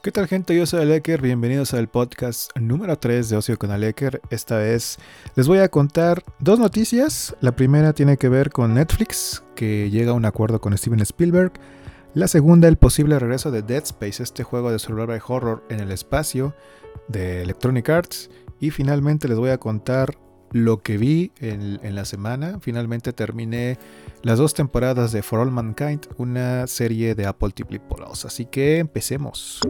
¿Qué tal gente? Yo soy Aleker, bienvenidos al podcast número 3 de Ocio con Aleker. Esta vez les voy a contar dos noticias. La primera tiene que ver con Netflix, que llega a un acuerdo con Steven Spielberg. La segunda, el posible regreso de Dead Space, este juego de survival horror en el espacio de Electronic Arts. Y finalmente les voy a contar lo que vi en, la semana. Finalmente terminé las dos temporadas de For All Mankind, una serie de Apple TV Plus. Así que empecemos.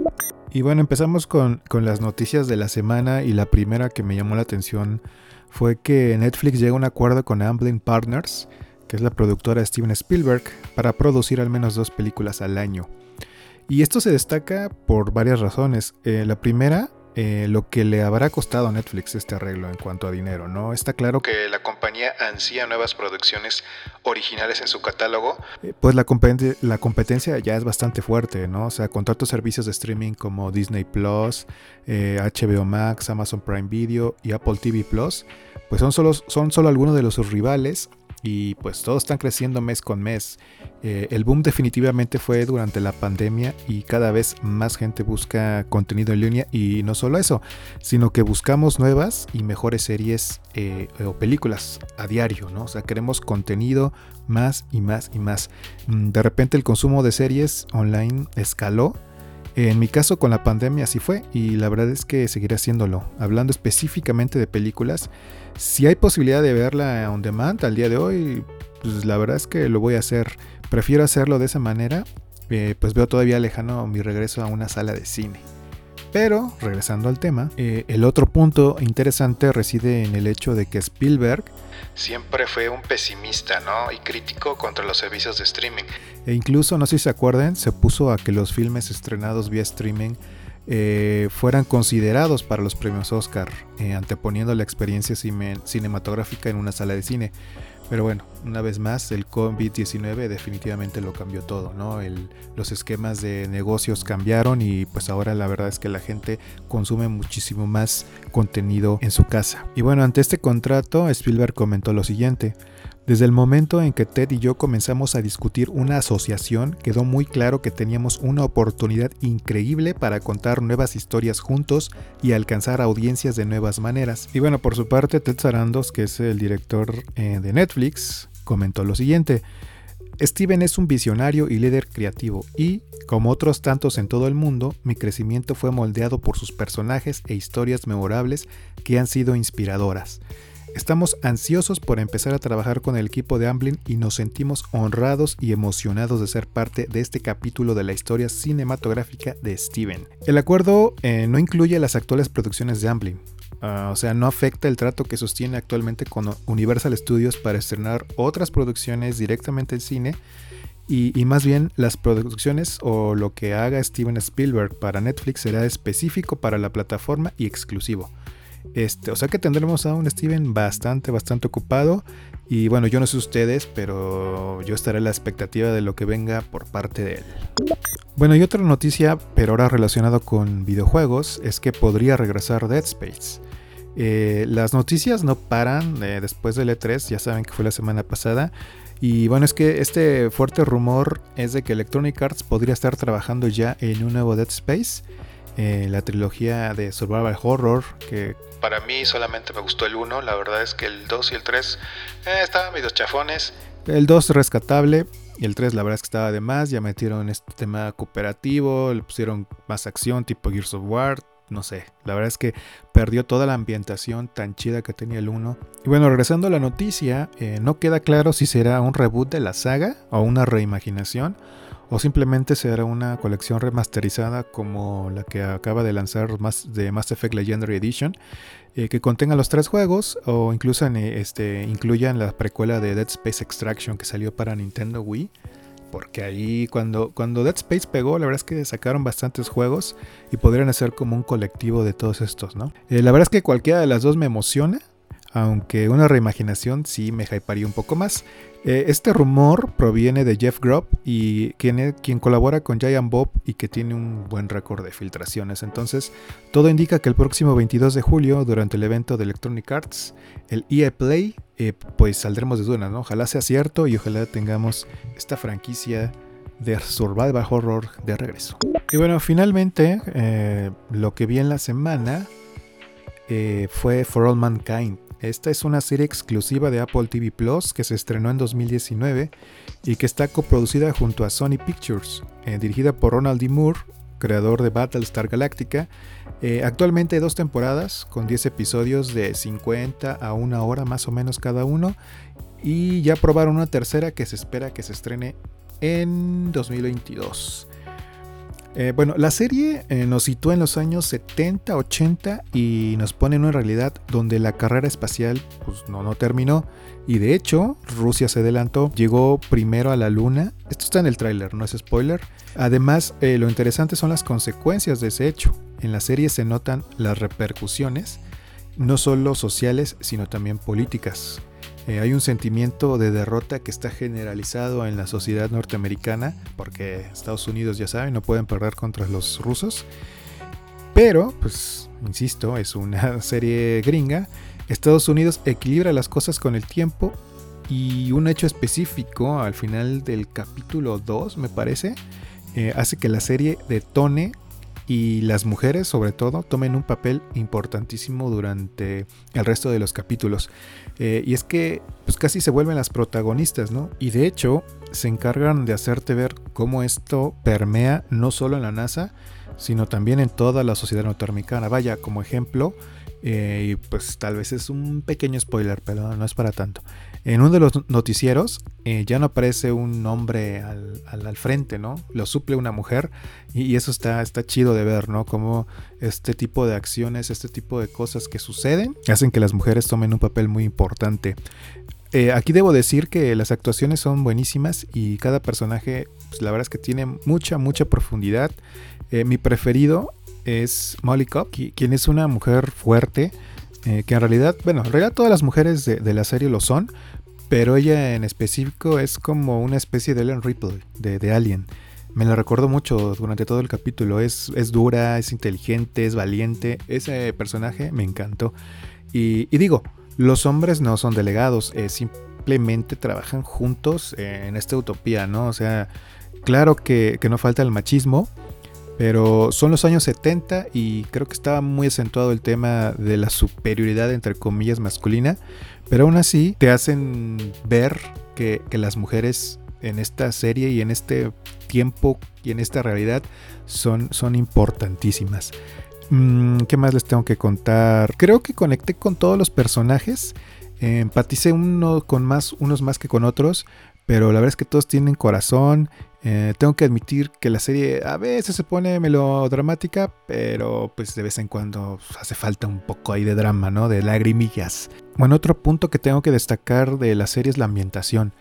Y bueno, empezamos con, las noticias de la semana y la primera que me llamó la atención fue que Netflix llega a un acuerdo con Amblin Partners, que es la productora Steven Spielberg, para producir al menos dos películas al año. Y esto se destaca por varias razones. Eh, la primera eh, lo que le habrá costado a Netflix este arreglo en cuanto a dinero, ¿no? Está claro que la compañía ansía nuevas producciones originales en su catálogo. Eh, pues la, la competencia ya es bastante fuerte, ¿no? O sea, con tantos servicios de streaming como Disney Plus, HBO eh, Max, Amazon Prime Video y Apple TV Plus, pues son solo, son solo algunos de los sus rivales y pues todos están creciendo mes con mes. Eh, el boom definitivamente fue durante la pandemia y cada vez más gente busca contenido en línea y no solo eso, sino que buscamos nuevas y mejores series eh, o películas a diario, ¿no? O sea, queremos contenido más y más y más. Mm, de repente el consumo de series online escaló en mi caso con la pandemia así fue y la verdad es que seguiré haciéndolo. Hablando específicamente de películas, si hay posibilidad de verla on demand al día de hoy, pues la verdad es que lo voy a hacer. Prefiero hacerlo de esa manera, eh, pues veo todavía lejano mi regreso a una sala de cine. Pero, regresando al tema, eh, el otro punto interesante reside en el hecho de que Spielberg siempre fue un pesimista, ¿no? Y crítico contra los servicios de streaming. E incluso, no sé si se acuerdan, se puso a que los filmes estrenados vía streaming eh, fueran considerados para los premios Oscar, eh, anteponiendo la experiencia cinematográfica en una sala de cine. Pero bueno, una vez más, el COVID-19 definitivamente lo cambió todo, ¿no? los esquemas de negocios cambiaron y pues ahora la verdad es que la gente consume muchísimo más contenido en su casa. Y bueno, ante este contrato, Spielberg comentó lo siguiente. Desde el momento en que Ted y yo comenzamos a discutir una asociación, quedó muy claro que teníamos una oportunidad increíble para contar nuevas historias juntos y alcanzar audiencias de nuevas maneras. Y bueno, por su parte, Ted Sarandos, que es el director eh, de Netflix, comentó lo siguiente. Steven es un visionario y líder creativo y, como otros tantos en todo el mundo, mi crecimiento fue moldeado por sus personajes e historias memorables que han sido inspiradoras. Estamos ansiosos por empezar a trabajar con el equipo de Amblin y nos sentimos honrados y emocionados de ser parte de este capítulo de la historia cinematográfica de Steven. El acuerdo eh, no incluye las actuales producciones de Amblin, ah, o sea, no afecta el trato que sostiene actualmente con Universal Studios para estrenar otras producciones directamente en cine y, más bien las producciones o lo que haga Steven Spielberg para Netflix será específico para la plataforma y exclusivo. Este, o sea que tendremos a un Steven bastante, bastante ocupado. Y bueno, yo no sé ustedes, pero yo estaré a la expectativa de lo que venga por parte de él. Bueno, y otra noticia, pero ahora relacionado con videojuegos, es que podría regresar Dead Space. Eh, las noticias no paran eh, después del E3, ya saben que fue la semana pasada. Y bueno, es que este fuerte rumor es de que Electronic Arts podría estar trabajando ya en un nuevo Dead Space. Eh, la trilogía de Survival Horror, que para mí solamente me gustó el 1, la verdad es que el 2 y el 3 eh, estaban medio chafones. El 2 rescatable y el 3 la verdad es que estaba de más, ya metieron este tema cooperativo, le pusieron más acción tipo Gears of War, no sé, la verdad es que perdió toda la ambientación tan chida que tenía el 1. Y bueno, regresando a la noticia, eh, no queda claro si será un reboot de la saga o una reimaginación o simplemente será una colección remasterizada como la que acaba de lanzar de Mass Effect Legendary Edition, eh, que contenga los tres juegos o incluso eh, este, incluyan la precuela de Dead Space Extraction que salió para Nintendo Wii. Porque ahí cuando, cuando Dead Space pegó, la verdad es que sacaron bastantes juegos y podrían hacer como un colectivo de todos estos, ¿no? Eh, la verdad es que cualquiera de las dos me emociona aunque una reimaginación sí me hyparía un poco más. Eh, este rumor proviene de Jeff Grubb y quien, colabora con Giant Bob y que tiene un buen récord de filtraciones. Entonces, todo indica que el próximo 22 de julio, durante el evento de Electronic Arts, el EA Play, eh, pues saldremos de duda, ¿no? Ojalá sea cierto y ojalá tengamos esta franquicia de survival horror de regreso. Y bueno, finalmente eh, lo que vi en la semana fue For All Mankind. Esta es una serie exclusiva de Apple TV Plus que se estrenó en 2019 y que está coproducida junto a Sony Pictures, eh, dirigida por Ronald D. Moore, creador de Battlestar Galactica. actualmente hay dos temporadas con 10 episodios de 50 a una hora más o menos cada uno y ya probaron una tercera que se espera que se estrene en 2022. Eh, bueno, la serie eh, nos sitúa en los años 70, 80 y nos pone en una realidad donde la carrera espacial pues, no, no terminó. Y de hecho, Rusia se adelantó, llegó primero a la Luna. Esto está en el tráiler, no es spoiler. Además, eh, lo interesante son las consecuencias de ese hecho. En la serie se notan las repercusiones, no solo sociales, sino también políticas. Eh, hay un sentimiento de derrota que está generalizado en la sociedad norteamericana, porque Estados Unidos, ya saben, no pueden perder contra los rusos. Pero, pues, insisto, es una serie gringa. Estados Unidos equilibra las cosas con el tiempo y un hecho específico al final del capítulo 2, me parece, eh, hace que la serie detone y las mujeres sobre todo tomen un papel importantísimo durante el resto de los capítulos. Eh, y es que pues casi se vuelven las protagonistas, ¿no? Y de hecho se encargan de hacerte ver cómo esto permea no solo en la NASA, sino también en toda la sociedad norteamericana. Vaya, como ejemplo, eh, y pues tal vez es un pequeño spoiler, pero no es para tanto. En uno de los noticieros eh, ya no aparece un hombre al, al, frente, ¿no? Lo suple una mujer y, eso está, está chido de ver, ¿no? Como este tipo de acciones, este tipo de cosas que suceden hacen que las mujeres tomen un papel muy importante. Eh, aquí debo decir que las actuaciones son buenísimas y cada personaje, pues, la verdad es que tiene mucha, mucha profundidad. Eh, mi preferido es Molly Cobb, quien es una mujer fuerte, que en realidad, bueno, en realidad todas las mujeres de, la serie lo son, pero ella en específico es como una especie de Ellen Ripley, de, Alien. Me la recuerdo mucho durante todo el capítulo. Es, es, dura, es inteligente, es valiente. Ese personaje me encantó. Y, digo, los hombres no son delegados, eh, simplemente trabajan juntos en esta utopía, ¿no? O sea, claro que no falta el machismo, pero son los años 70 y creo que estaba muy acentuado el tema de la superioridad entre comillas masculina. Pero aún así te hacen ver que, las mujeres en esta serie y en este tiempo y en esta realidad son, son importantísimas. Mm, ¿Qué más les tengo que contar? Creo que conecté con todos los personajes. empaticé uno con más, unos más que con otros. Pero la verdad es que todos tienen corazón. Eh, tengo que admitir que la serie a veces se pone melodramática, pero pues de vez en cuando hace falta un poco ahí de drama, ¿no? De lagrimillas. Bueno, otro punto que tengo que destacar de la serie es la ambientación.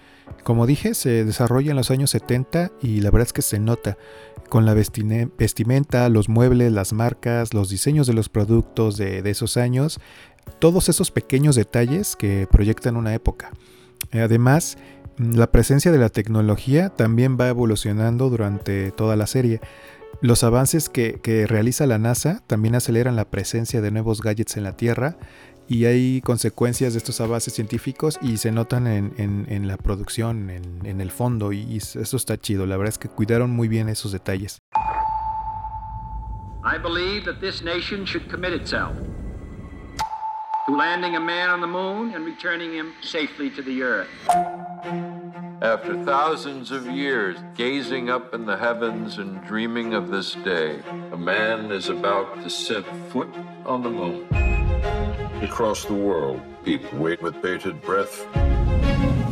Como dije, se desarrolla en los años 70 y la verdad es que se nota con la vestimenta, los muebles, las marcas, los diseños de los productos de, esos años, todos esos pequeños detalles que proyectan una época. Además, la presencia de la tecnología también va evolucionando durante toda la serie. Los avances que, que, realiza la NASA también aceleran la presencia de nuevos gadgets en la Tierra y hay consecuencias de estos avances científicos y se notan en, en, en la producción, en, en, el fondo, y eso está chido. La verdad es que cuidaron muy bien esos detalles. I believe that this nation should commit itself to landing a man on the moon and returning him safely to the earth. After thousands of years gazing up in the heavens and dreaming of this day, a man is about to set foot on the moon. Across the world, people wait with bated breath.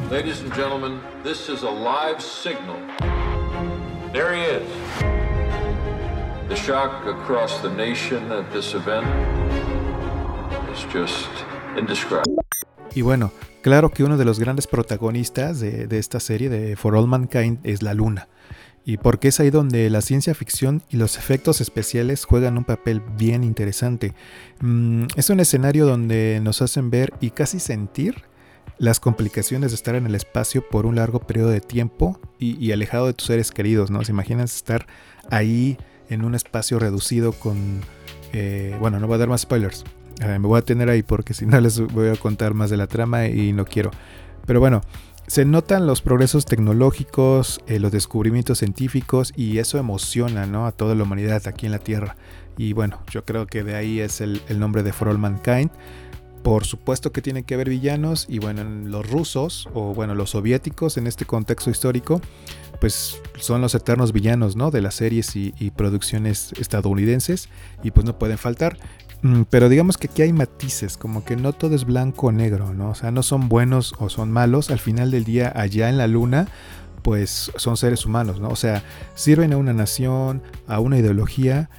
Ladies and gentlemen, this is a live signal. There he is. The shock across the nation at this event is just indescribable. Y bueno, claro que uno de los grandes protagonistas de, esta serie de For All Mankind es la Luna. y porque es ahí donde la ciencia ficción y los efectos especiales juegan un papel bien interesante. Mm, es un escenario donde nos hacen ver y casi sentir las complicaciones de estar en el espacio por un largo periodo de tiempo y, alejado de tus seres queridos, ¿no? ¿Se imaginan estar ahí en un espacio reducido con... Eh, bueno, no voy a dar más spoilers. Me voy a tener ahí porque si no les voy a contar más de la trama y no quiero. Pero bueno, se notan los progresos tecnológicos, eh, los descubrimientos científicos y eso emociona ¿no? a toda la humanidad aquí en la Tierra. Y bueno, yo creo que de ahí es el, nombre de For All Mankind. Por supuesto que tiene que haber villanos y bueno, los rusos o bueno, los soviéticos en este contexto histórico, pues son los eternos villanos, ¿no? De las series y producciones estadounidenses y pues no pueden faltar. Mm, pero digamos que aquí hay matices, como que no todo es blanco o negro, ¿no? O sea, no son buenos o son malos. Al final del día, allá en la luna, pues son seres humanos, ¿no? O sea, sirven a una nación, a una ideología,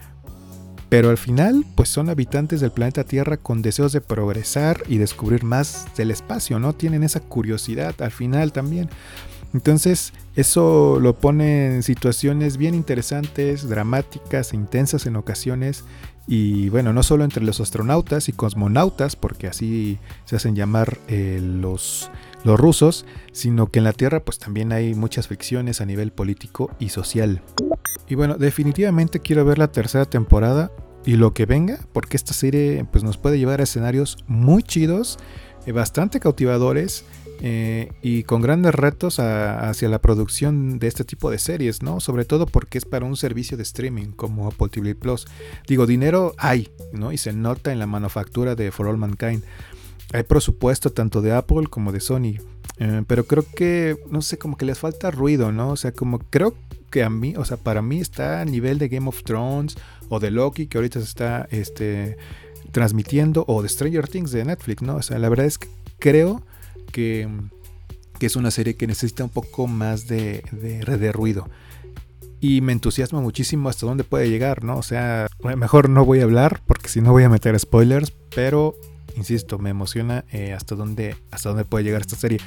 pero al final, pues son habitantes del planeta Tierra con deseos de progresar y descubrir más del espacio, ¿no? Tienen esa curiosidad al final también. Entonces, eso lo pone en situaciones bien interesantes, dramáticas e intensas en ocasiones y bueno, no solo entre los astronautas y cosmonautas, porque así se hacen llamar eh, los, los rusos, sino que en la Tierra pues también hay muchas fricciones a nivel político y social. Y bueno, definitivamente quiero ver la tercera temporada y lo que venga, porque esta serie pues nos puede llevar a escenarios muy chidos, eh, bastante cautivadores eh, y con grandes retos hacia la producción de este tipo de series, ¿no? Sobre todo porque es para un servicio de streaming como Apple TV Plus. Digo, dinero hay, ¿no? Y se nota en la manufactura de For All Mankind. Hay presupuesto tanto de Apple como de Sony. Eh, pero creo que, no sé, como que les falta ruido, ¿no? O sea, como creo que a mí, o sea, para mí está a nivel de Game of Thrones o de Loki, que ahorita se está este, transmitiendo, o de Stranger Things de Netflix, ¿no? O sea, la verdad es que creo que, es una serie que necesita un poco más de, de, ruido. Y me entusiasma muchísimo hasta dónde puede llegar, ¿no? O sea, mejor no voy a hablar porque si no voy a meter spoilers, pero insisto, me emociona eh, hasta, dónde, hasta dónde puede llegar esta serie.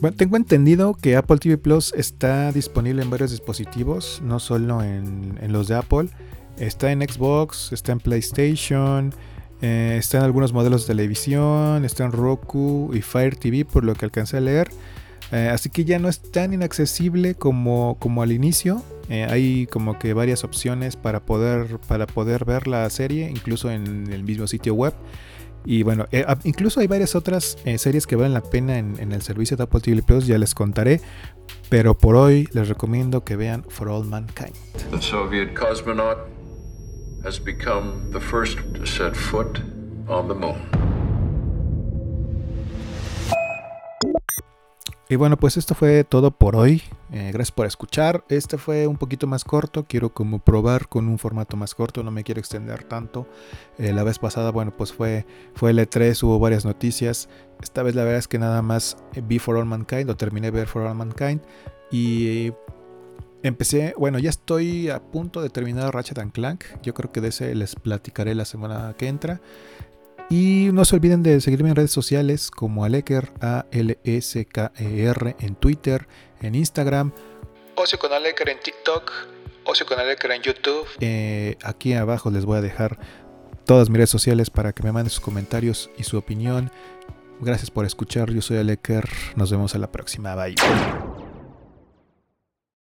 Bueno, tengo entendido que Apple TV Plus está disponible en varios dispositivos, no solo en, en los de Apple. Está en Xbox, está en PlayStation, eh, está en algunos modelos de televisión, está en Roku y Fire TV por lo que alcancé a leer. Eh, así que ya no es tan inaccesible como, como al inicio. Eh, hay como que varias opciones para poder, para poder ver la serie, incluso en el mismo sitio web. Y bueno, incluso hay varias otras series que valen la pena en, el servicio de Apple TV Plus, ya les contaré. Pero por hoy les recomiendo que vean For All Mankind. Soviet cosmonaut has become the first to set foot on the moon. Y bueno, pues esto fue todo por hoy. Eh, gracias por escuchar. Este fue un poquito más corto. Quiero como probar con un formato más corto. No me quiero extender tanto. Eh, la vez pasada, bueno, pues fue, fue el E3. Hubo varias noticias. Esta vez la verdad es que nada más vi For All Mankind o terminé de ver For All Mankind. Y Empecé, bueno, ya estoy a punto de terminar Ratchet and Clank. Yo creo que de ese les platicaré la semana que entra. Y no se olviden de seguirme en redes sociales como Aleker, A-L-S-K-E-R, en Twitter, en Instagram. Ocio con Aleker en TikTok, Ocio con Aleker en YouTube. Eh, aquí abajo les voy a dejar todas mis redes sociales para que me manden sus comentarios y su opinión. Gracias por escuchar, yo soy Aleker, nos vemos a la próxima, bye.